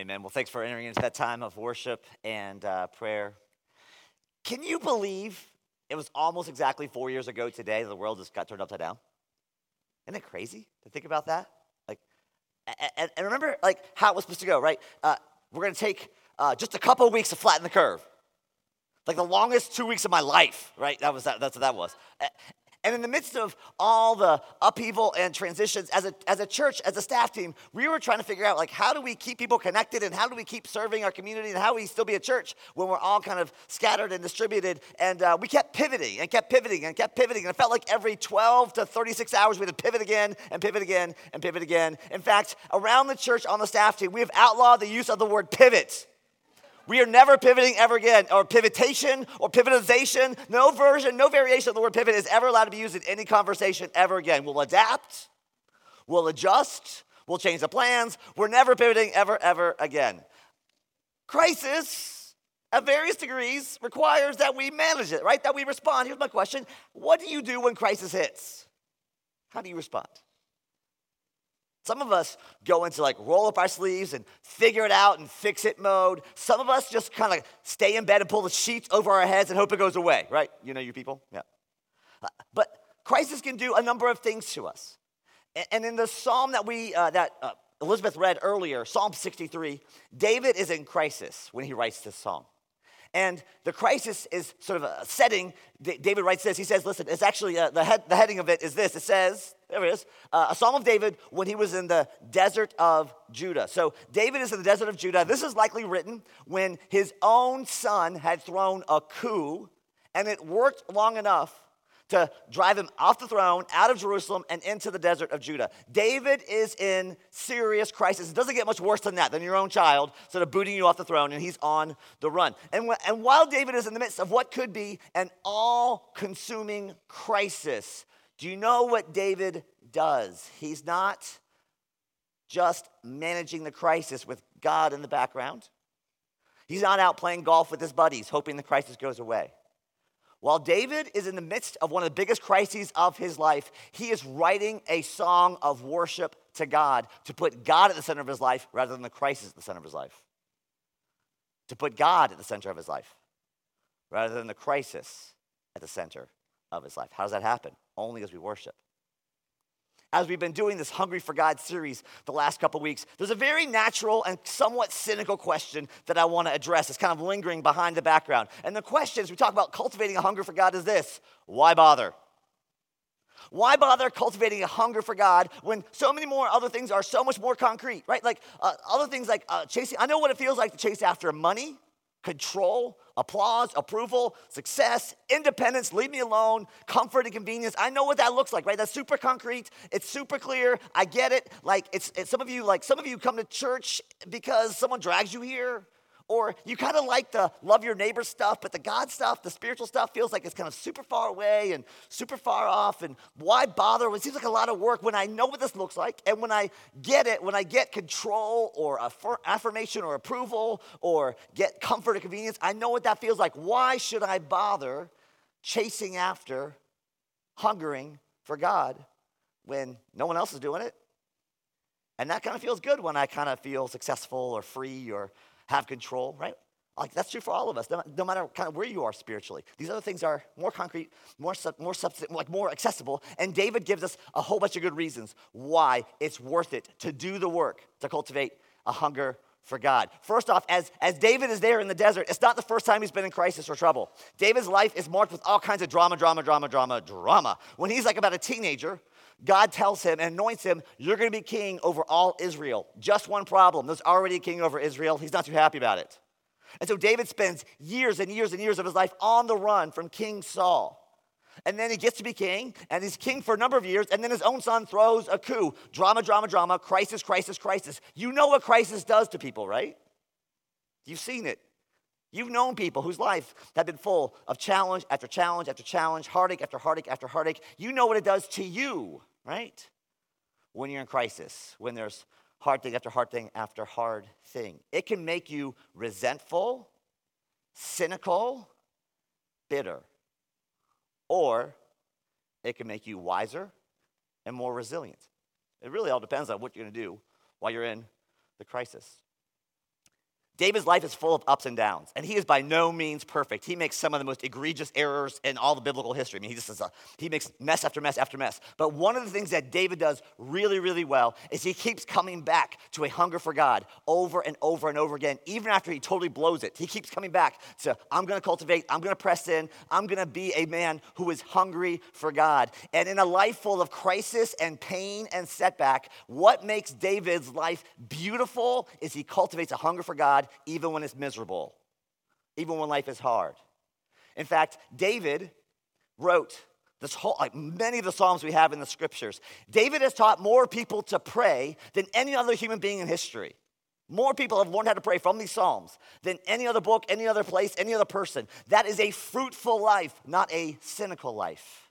Amen. Well, thanks for entering into that time of worship and uh, prayer. Can you believe it was almost exactly four years ago today that the world just got turned upside down? Isn't it crazy to think about that? Like, and, and remember, like how it was supposed to go, right? Uh, we're going to take uh, just a couple weeks to flatten the curve, like the longest two weeks of my life, right? That was that, that's what that was. And in the midst of all the upheaval and transitions, as a, as a church, as a staff team, we were trying to figure out like how do we keep people connected and how do we keep serving our community and how we still be a church when we're all kind of scattered and distributed. And uh, we kept pivoting and kept pivoting and kept pivoting. And it felt like every 12 to 36 hours we had to pivot again and pivot again and pivot again. In fact, around the church on the staff team, we have outlawed the use of the word pivot. We are never pivoting ever again, or pivotation, or pivotization. No version, no variation of the word pivot is ever allowed to be used in any conversation ever again. We'll adapt, we'll adjust, we'll change the plans. We're never pivoting ever, ever again. Crisis, at various degrees, requires that we manage it, right? That we respond. Here's my question What do you do when crisis hits? How do you respond? Some of us go into like roll up our sleeves and figure it out and fix it mode. Some of us just kind of stay in bed and pull the sheets over our heads and hope it goes away, right? You know you people? Yeah. Uh, but crisis can do a number of things to us. And in the psalm that we uh, that uh, Elizabeth read earlier, Psalm 63, David is in crisis when he writes this song. And the crisis is sort of a setting. David writes this. He says, listen, it's actually uh, the, head, the heading of it is this. It says, there it is, uh, a Psalm of David when he was in the desert of Judah. So David is in the desert of Judah. This is likely written when his own son had thrown a coup, and it worked long enough to drive him off the throne, out of Jerusalem, and into the desert of Judah. David is in serious crisis. It doesn't get much worse than that, than your own child sort of booting you off the throne, and he's on the run. And, and while David is in the midst of what could be an all consuming crisis, do you know what David does? He's not just managing the crisis with God in the background. He's not out playing golf with his buddies, hoping the crisis goes away. While David is in the midst of one of the biggest crises of his life, he is writing a song of worship to God to put God at the center of his life rather than the crisis at the center of his life. To put God at the center of his life rather than the crisis at the center of his life. How does that happen? Only as we worship as we've been doing this Hungry for God series the last couple weeks, there's a very natural and somewhat cynical question that I want to address. It's kind of lingering behind the background. And the question, as we talk about cultivating a hunger for God, is this why bother? Why bother cultivating a hunger for God when so many more other things are so much more concrete, right? Like uh, other things like uh, chasing, I know what it feels like to chase after money, control, applause, approval, success, independence, leave me alone, comfort and convenience. I know what that looks like, right? That's super concrete. It's super clear. I get it. Like it's, it's some of you like some of you come to church because someone drags you here or you kind of like the love your neighbor stuff, but the God stuff, the spiritual stuff feels like it's kind of super far away and super far off. And why bother? It seems like a lot of work when I know what this looks like. And when I get it, when I get control or affirmation or approval or get comfort or convenience, I know what that feels like. Why should I bother chasing after, hungering for God when no one else is doing it? And that kind of feels good when I kind of feel successful or free or have control, right? Like that's true for all of us, no, matter kind of where you are spiritually. These other things are more concrete, more more substantive, like more accessible. And David gives us a whole bunch of good reasons why it's worth it to do the work to cultivate a hunger for God. First off, as, as David is there in the desert, it's not the first time he's been in crisis or trouble. David's life is marked with all kinds of drama, drama, drama, drama, drama. When he's like about a teenager, God tells him and anoints him, You're going to be king over all Israel. Just one problem there's already a king over Israel. He's not too happy about it. And so David spends years and years and years of his life on the run from King Saul. And then he gets to be king, and he's king for a number of years, and then his own son throws a coup. Drama, drama, drama, crisis, crisis, crisis. You know what crisis does to people, right? You've seen it. You've known people whose life have been full of challenge after challenge after challenge, heartache after heartache after heartache. You know what it does to you right? When you're in crisis, when there's hard thing after hard thing after hard thing. It can make you resentful, cynical, bitter. Or it can make you wiser and more resilient. It really all depends on what you're going to do while you're in the crisis. David's life is full of ups and downs, and he is by no means perfect. He makes some of the most egregious errors in all the biblical history. I mean, he just is a, he makes mess after mess after mess. But one of the things that David does really, really well is he keeps coming back to a hunger for God over and over and over again, even after he totally blows it. He keeps coming back to, I'm gonna cultivate, I'm gonna press in, I'm gonna be a man who is hungry for God. And in a life full of crisis and pain and setback, what makes David's life beautiful is he cultivates a hunger for God even when it's miserable, even when life is hard. In fact, David wrote this whole, like many of the Psalms we have in the scriptures. David has taught more people to pray than any other human being in history. More people have learned how to pray from these Psalms than any other book, any other place, any other person. That is a fruitful life, not a cynical life.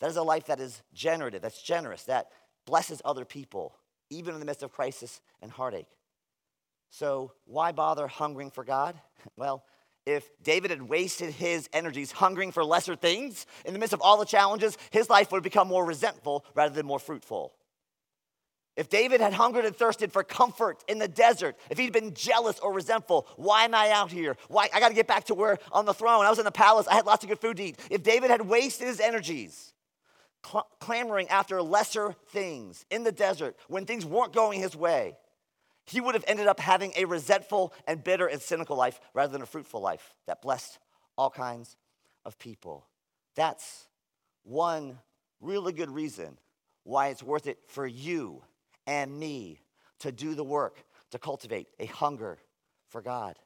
That is a life that is generative, that's generous, that blesses other people, even in the midst of crisis and heartache. So, why bother hungering for God? Well, if David had wasted his energies hungering for lesser things in the midst of all the challenges, his life would have become more resentful rather than more fruitful. If David had hungered and thirsted for comfort in the desert, if he'd been jealous or resentful, why am I out here? Why I got to get back to where on the throne. I was in the palace. I had lots of good food to eat. If David had wasted his energies cl- clamoring after lesser things in the desert when things weren't going his way, he would have ended up having a resentful and bitter and cynical life rather than a fruitful life that blessed all kinds of people. That's one really good reason why it's worth it for you and me to do the work to cultivate a hunger for God.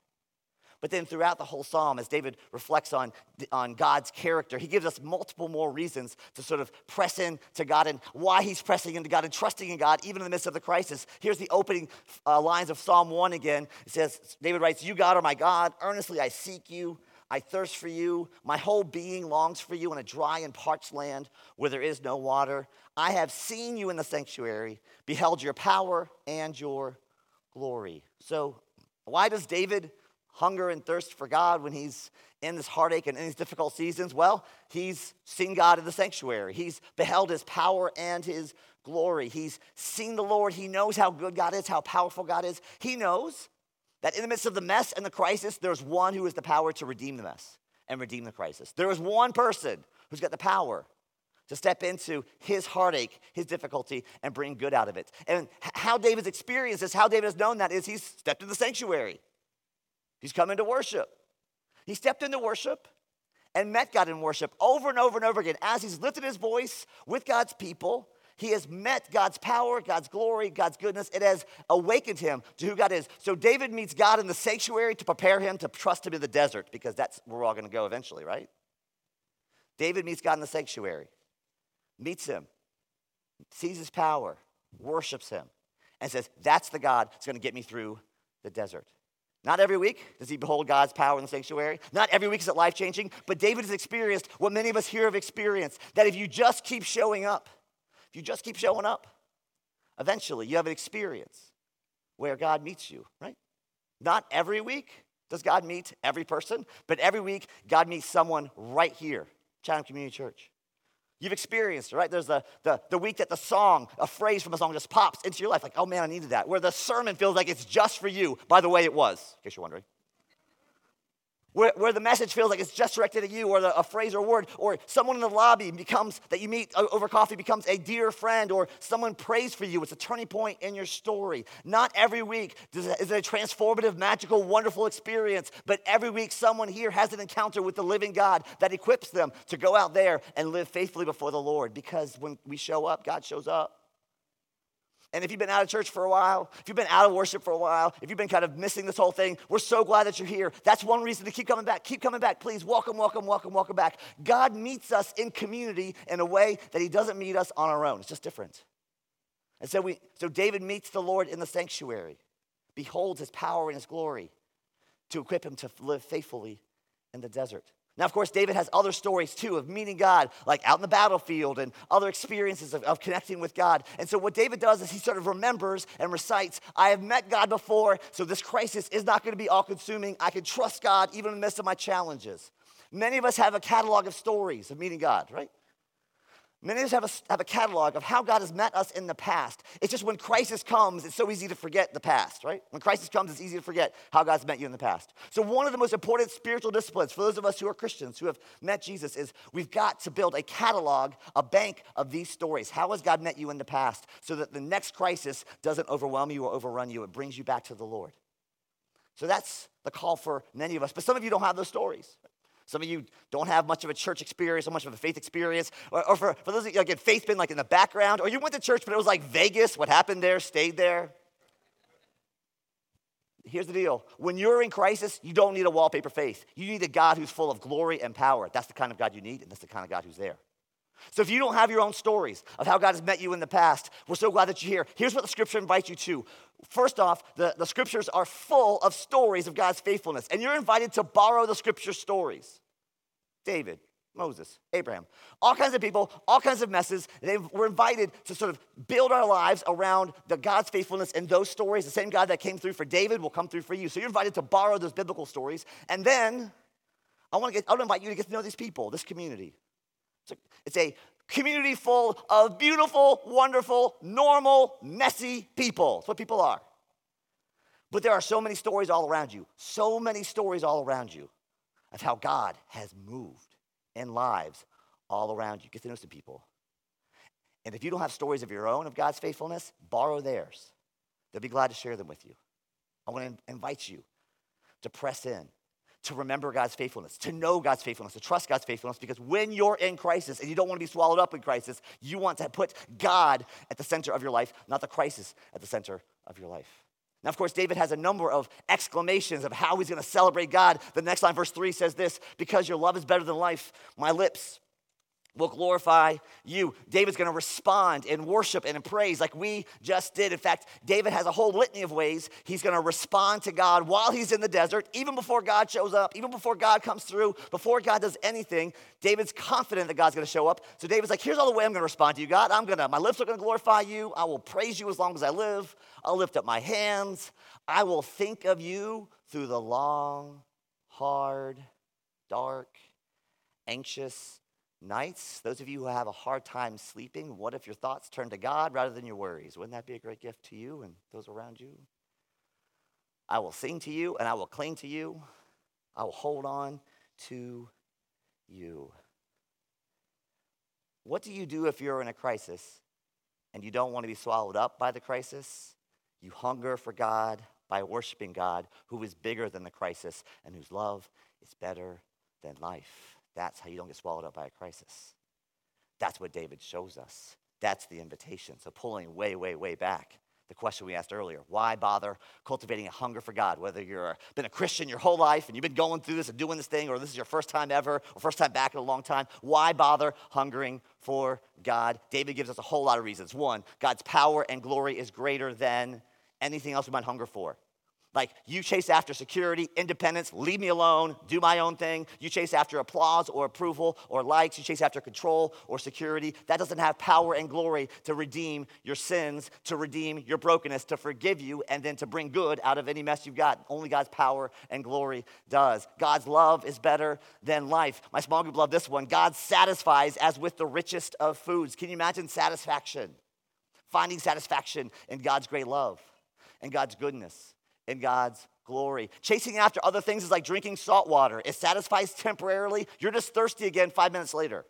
But then throughout the whole psalm, as David reflects on, on God's character, he gives us multiple more reasons to sort of press in to God and why he's pressing into God and trusting in God, even in the midst of the crisis. Here's the opening uh, lines of Psalm 1 again. It says, David writes, You, God, are my God. Earnestly I seek you. I thirst for you. My whole being longs for you in a dry and parched land where there is no water. I have seen you in the sanctuary, beheld your power and your glory. So, why does David hunger and thirst for God when he's in this heartache and in these difficult seasons? Well, he's seen God in the sanctuary. He's beheld his power and his glory. He's seen the Lord. He knows how good God is, how powerful God is. He knows that in the midst of the mess and the crisis, there's one who has the power to redeem the mess and redeem the crisis. There is one person who's got the power to step into his heartache, his difficulty, and bring good out of it. And how David's experienced this, how David has known that is he's stepped in the sanctuary. He's come into worship. He stepped into worship and met God in worship over and over and over again. As he's lifted his voice with God's people, he has met God's power, God's glory, God's goodness. It has awakened him to who God is. So David meets God in the sanctuary to prepare him to trust him in the desert because that's where we're all going to go eventually, right? David meets God in the sanctuary, meets him, sees his power, worships him, and says, That's the God that's going to get me through the desert. Not every week does he behold God's power in the sanctuary. Not every week is it life changing, but David has experienced what many of us here have experienced that if you just keep showing up, if you just keep showing up, eventually you have an experience where God meets you, right? Not every week does God meet every person, but every week God meets someone right here, Chatham Community Church. You've experienced, right? There's the, the, the week that the song, a phrase from a song just pops into your life, like, oh man, I needed that. Where the sermon feels like it's just for you. By the way, it was, in case you're wondering where, where the message feels like it's just directed at you, or the, a phrase or word, or someone in the lobby becomes, that you meet over coffee becomes a dear friend, or someone prays for you. It's a turning point in your story. Not every week is it a transformative, magical, wonderful experience, but every week someone here has an encounter with the living God that equips them to go out there and live faithfully before the Lord. Because when we show up, God shows up. And if you've been out of church for a while, if you've been out of worship for a while, if you've been kind of missing this whole thing, we're so glad that you're here. That's one reason to keep coming back. Keep coming back, please. Welcome, welcome, welcome, welcome back. God meets us in community in a way that He doesn't meet us on our own. It's just different. And so, we, so David meets the Lord in the sanctuary, beholds His power and His glory to equip him to live faithfully in the desert. Now, of course, David has other stories too of meeting God, like out in the battlefield and other experiences of, of, connecting with God. And so, what David does is he sort of remembers and recites, I have met God before, so this crisis is not going to be all consuming. I can trust God even in the midst of my challenges. Many of us have a catalog of stories of meeting God, right? Many of us have a, have a catalog of how God has met us in the past. It's just when crisis comes, it's so easy to forget the past, right? When crisis comes, it's easy to forget how God's met you in the past. So, one of the most important spiritual disciplines for those of us who are Christians, who have met Jesus, is we've got to build a catalog, a bank of these stories. How has God met you in the past so that the next crisis doesn't overwhelm you or overrun you? It brings you back to the Lord. So, that's the call for many of us. But some of you don't have those stories. Some of you don't have much of a church experience, so much of a faith experience. Or, or for, for those of you, again, faith been like in the background, or you went to church, but it was like Vegas. What happened there stayed there. Here's the deal when you're in crisis, you don't need a wallpaper faith. You need a God who's full of glory and power. That's the kind of God you need, and that's the kind of God who's there. So if you don't have your own stories of how God has met you in the past, we're so glad that you're here. Here's what the scripture invites you to. First off, the, the scriptures are full of stories of God's faithfulness, and you're invited to borrow the scripture stories. David, Moses, Abraham, all kinds of people, all kinds of messes. They were invited to sort of build our lives around the God's faithfulness and those stories. The same God that came through for David will come through for you. So you're invited to borrow those biblical stories. And then I want to get, I want to invite you to get to know these people, this community. It's a, it's a community full of beautiful, wonderful, normal, messy people. That's what people are. But there are so many stories all around you, so many stories all around you of how God has moved in lives all around you. Get to know some people. And if you don't have stories of your own of God's faithfulness, borrow theirs. They'll be glad to share them with you. I want to invite you to press in, to remember God's faithfulness, to know God's faithfulness, to trust God's faithfulness, because when you're in crisis and you don't want to be swallowed up in crisis, you want to put God at the center of your life, not the crisis at the center of your life. Now, of course, David has a number of exclamations of how he's going to celebrate God. The next line, verse 3 says this Because your love is better than life, my lips will glorify you. David's going to respond in worship and in praise like we just did. In fact, David has a whole litany of ways he's going to respond to God while he's in the desert, even before God shows up, even before God comes through, before God does anything. David's confident that God's going to show up. So David's like, here's all the way I'm going to respond to you, God. I'm going to, my lips are going to glorify you. I will praise you as long as I live. I'll lift up my hands. I will think of you through the long, hard, dark, anxious, nights, those of you who have a hard time sleeping, what if your thoughts turn to God rather than your worries? Wouldn't that be a great gift to you and those around you? I will sing to you and I will cling to you. I will hold on to you. What do you do if you're in a crisis and you don't want to be swallowed up by the crisis? You hunger for God by worshiping God, who is bigger than the crisis and whose love is better than life. That's how you don't get swallowed up by a crisis. That's what David shows us. That's the invitation. So, pulling way, way, way back, the question we asked earlier why bother cultivating a hunger for God? Whether you've been a Christian your whole life and you've been going through this and doing this thing, or this is your first time ever, or first time back in a long time, why bother hungering for God? David gives us a whole lot of reasons. One, God's power and glory is greater than anything else we might hunger for. Like, you chase after security, independence, leave me alone, do my own thing. You chase after applause or approval or likes. You chase after control or security. That doesn't have power and glory to redeem your sins, to redeem your brokenness, to forgive you, and then to bring good out of any mess you've got. Only God's power and glory does. God's love is better than life. My small group loved this one. God satisfies as with the richest of foods. Can you imagine satisfaction? Finding satisfaction in God's great love and God's goodness in God's glory. Chasing after other things is like drinking salt water. It satisfies temporarily. You're just thirsty again five minutes later.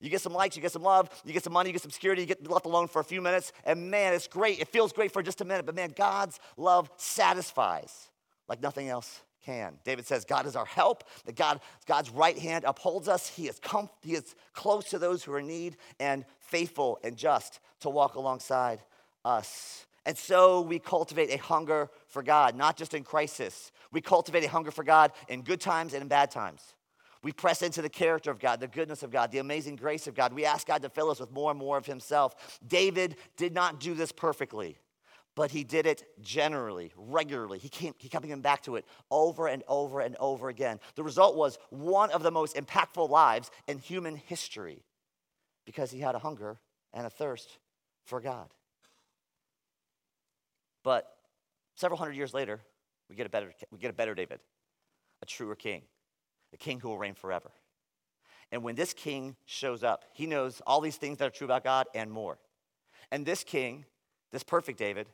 You get some likes, you get some love, you get some money, you get some security, you get left alone for a few minutes, and man, it's great. It feels great for just a minute, but man, God's love satisfies like nothing else can. David says, God is our help, that God, God's right hand upholds us. He is, com- he is close to those who are in need and faithful and just to walk alongside us. And so we cultivate a hunger for God, not just in crisis. We cultivate a hunger for God in good times and in bad times. We press into the character of God, the goodness of God, the amazing grace of God. We ask God to fill us with more and more of Himself. David did not do this perfectly, but he did it generally, regularly. He, came, he kept coming back to it over and over and over again. The result was one of the most impactful lives in human history because he had a hunger and a thirst for God. But several hundred years later, we get a better, we get a better David, a truer king, a king who will reign forever. And when this king shows up, he knows all these things that are true about God and more. And this king, this perfect David,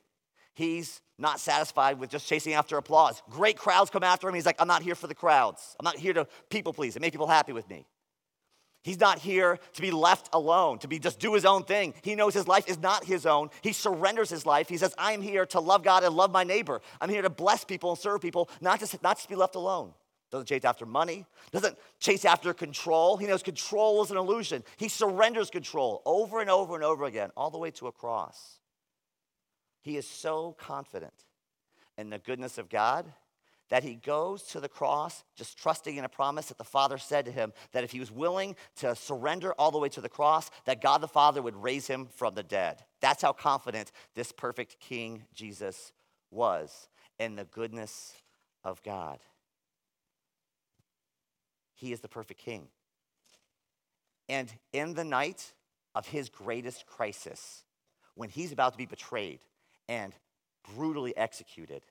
he's not satisfied with just chasing after applause. Great crowds come after him. He's like, I'm not here for the crowds. I'm not here to people please and make people happy with me. He's not here to be left alone, to be just do his own thing. He knows his life is not his own. He surrenders his life. He says, I am here to love God and love my neighbor. I'm here to bless people and serve people, not just, not just be left alone. Doesn't chase after money, doesn't chase after control. He knows control is an illusion. He surrenders control over and over and over again, all the way to a cross. He is so confident in the goodness of God that he goes to the cross just trusting in a promise that the Father said to him that if he was willing to surrender all the way to the cross, that God the Father would raise him from the dead. That's how confident this perfect King Jesus was in the goodness of God. He is the perfect King. And in the night of his greatest crisis, when he's about to be betrayed and brutally executed,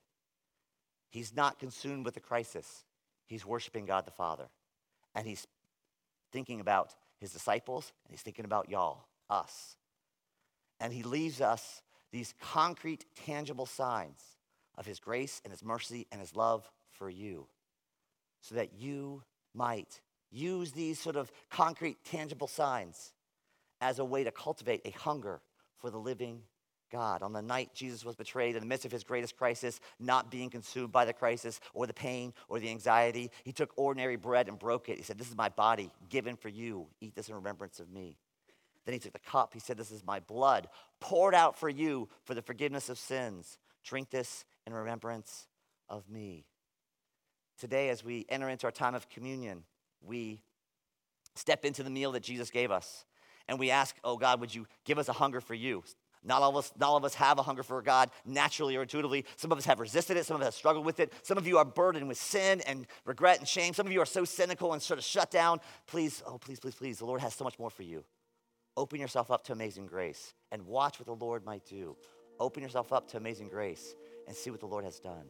He's not consumed with the crisis. He's worshiping God the Father. And he's thinking about his disciples, and he's thinking about y'all, us. And he leaves us these concrete, tangible signs of his grace and his mercy and his love for you, so that you might use these sort of concrete, tangible signs as a way to cultivate a hunger for the living God. On the night Jesus was betrayed, in the midst of his greatest crisis, not being consumed by the crisis or the pain or the anxiety, he took ordinary bread and broke it. He said, This is my body given for you. Eat this in remembrance of me. Then he took the cup. He said, This is my blood poured out for you for the forgiveness of sins. Drink this in remembrance of me. Today, as we enter into our time of communion, we step into the meal that Jesus gave us and we ask, Oh God, would you give us a hunger for you? Not all, of us, not all of us have a hunger for God naturally or intuitively. Some of us have resisted it. Some of us have struggled with it. Some of you are burdened with sin and regret and shame. Some of you are so cynical and sort of shut down. Please, oh, please, please, please. The Lord has so much more for you. Open yourself up to amazing grace and watch what the Lord might do. Open yourself up to amazing grace and see what the Lord has done.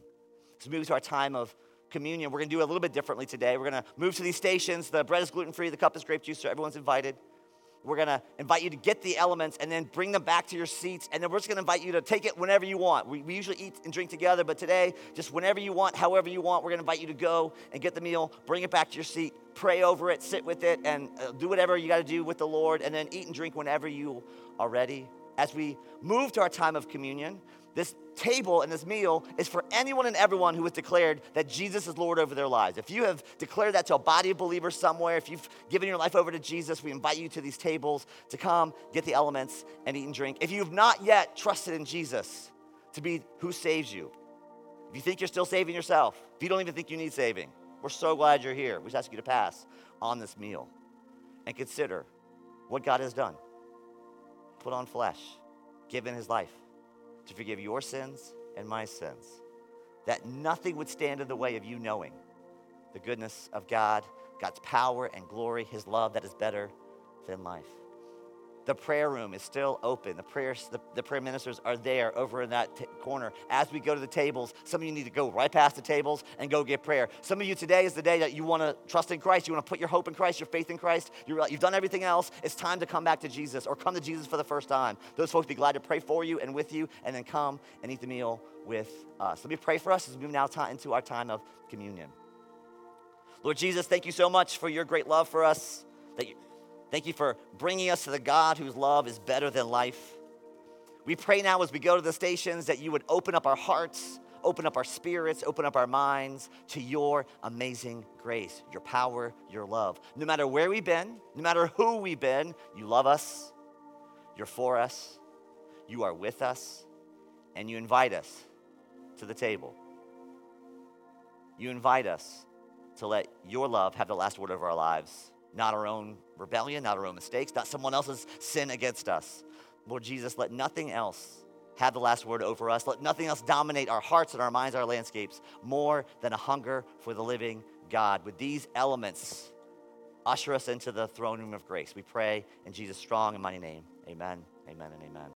So, move to our time of communion. We're going to do it a little bit differently today. We're going to move to these stations. The bread is gluten free, the cup is grape juice, so everyone's invited. We're going to invite you to get the elements and then bring them back to your seats. And then we're just going to invite you to take it whenever you want. We, we usually eat and drink together, but today, just whenever you want, however you want, we're going to invite you to go and get the meal, bring it back to your seat, pray over it, sit with it, and uh, do whatever you got to do with the Lord, and then eat and drink whenever you are ready. As we move to our time of communion, this table and this meal is for anyone and everyone who has declared that Jesus is Lord over their lives. If you have declared that to a body of believers somewhere, if you've given your life over to Jesus, we invite you to these tables to come, get the elements, and eat and drink. If you've not yet trusted in Jesus to be who saves you, if you think you're still saving yourself, if you don't even think you need saving, we're so glad you're here. We just ask you to pass on this meal and consider what God has done. Put on flesh, given his life to forgive your sins and my sins. That nothing would stand in the way of you knowing the goodness of God, God's power and glory, His love that is better than life. The prayer room is still open. The, prayers, the, the prayer ministers are there over in that t- corner. As we go to the tables, some of you need to go right past the tables and go get prayer. Some of you today is the day that you want to trust in Christ. You want to put your hope in Christ, your faith in Christ. you have done everything else. It's time to come back to Jesus or come to Jesus for the first time. Those folks be glad to pray for you and with you and then come and eat the meal with us. Let me pray for us as we move now into our time of communion. Lord Jesus, thank you so much for your great love for us. That you, Thank you for bringing us to the God whose love is better than life. We pray now as we go to the stations that you would open up our hearts, open up our spirits, open up our minds to your amazing grace, your power, your love. No matter where we've been, no matter who we've been, you love us, you're for us, you are with us, and you invite us to the table. You invite us to let your love have the last word over our lives not our own rebellion, not our own mistakes, not someone else's sin against us. Lord Jesus, let nothing else have the last word over us. Let nothing else dominate our hearts and our minds, our landscapes, more than a hunger for the living God. With these elements, usher us into the throne room of grace. We pray in Jesus' strong and mighty name. Amen, amen, and amen.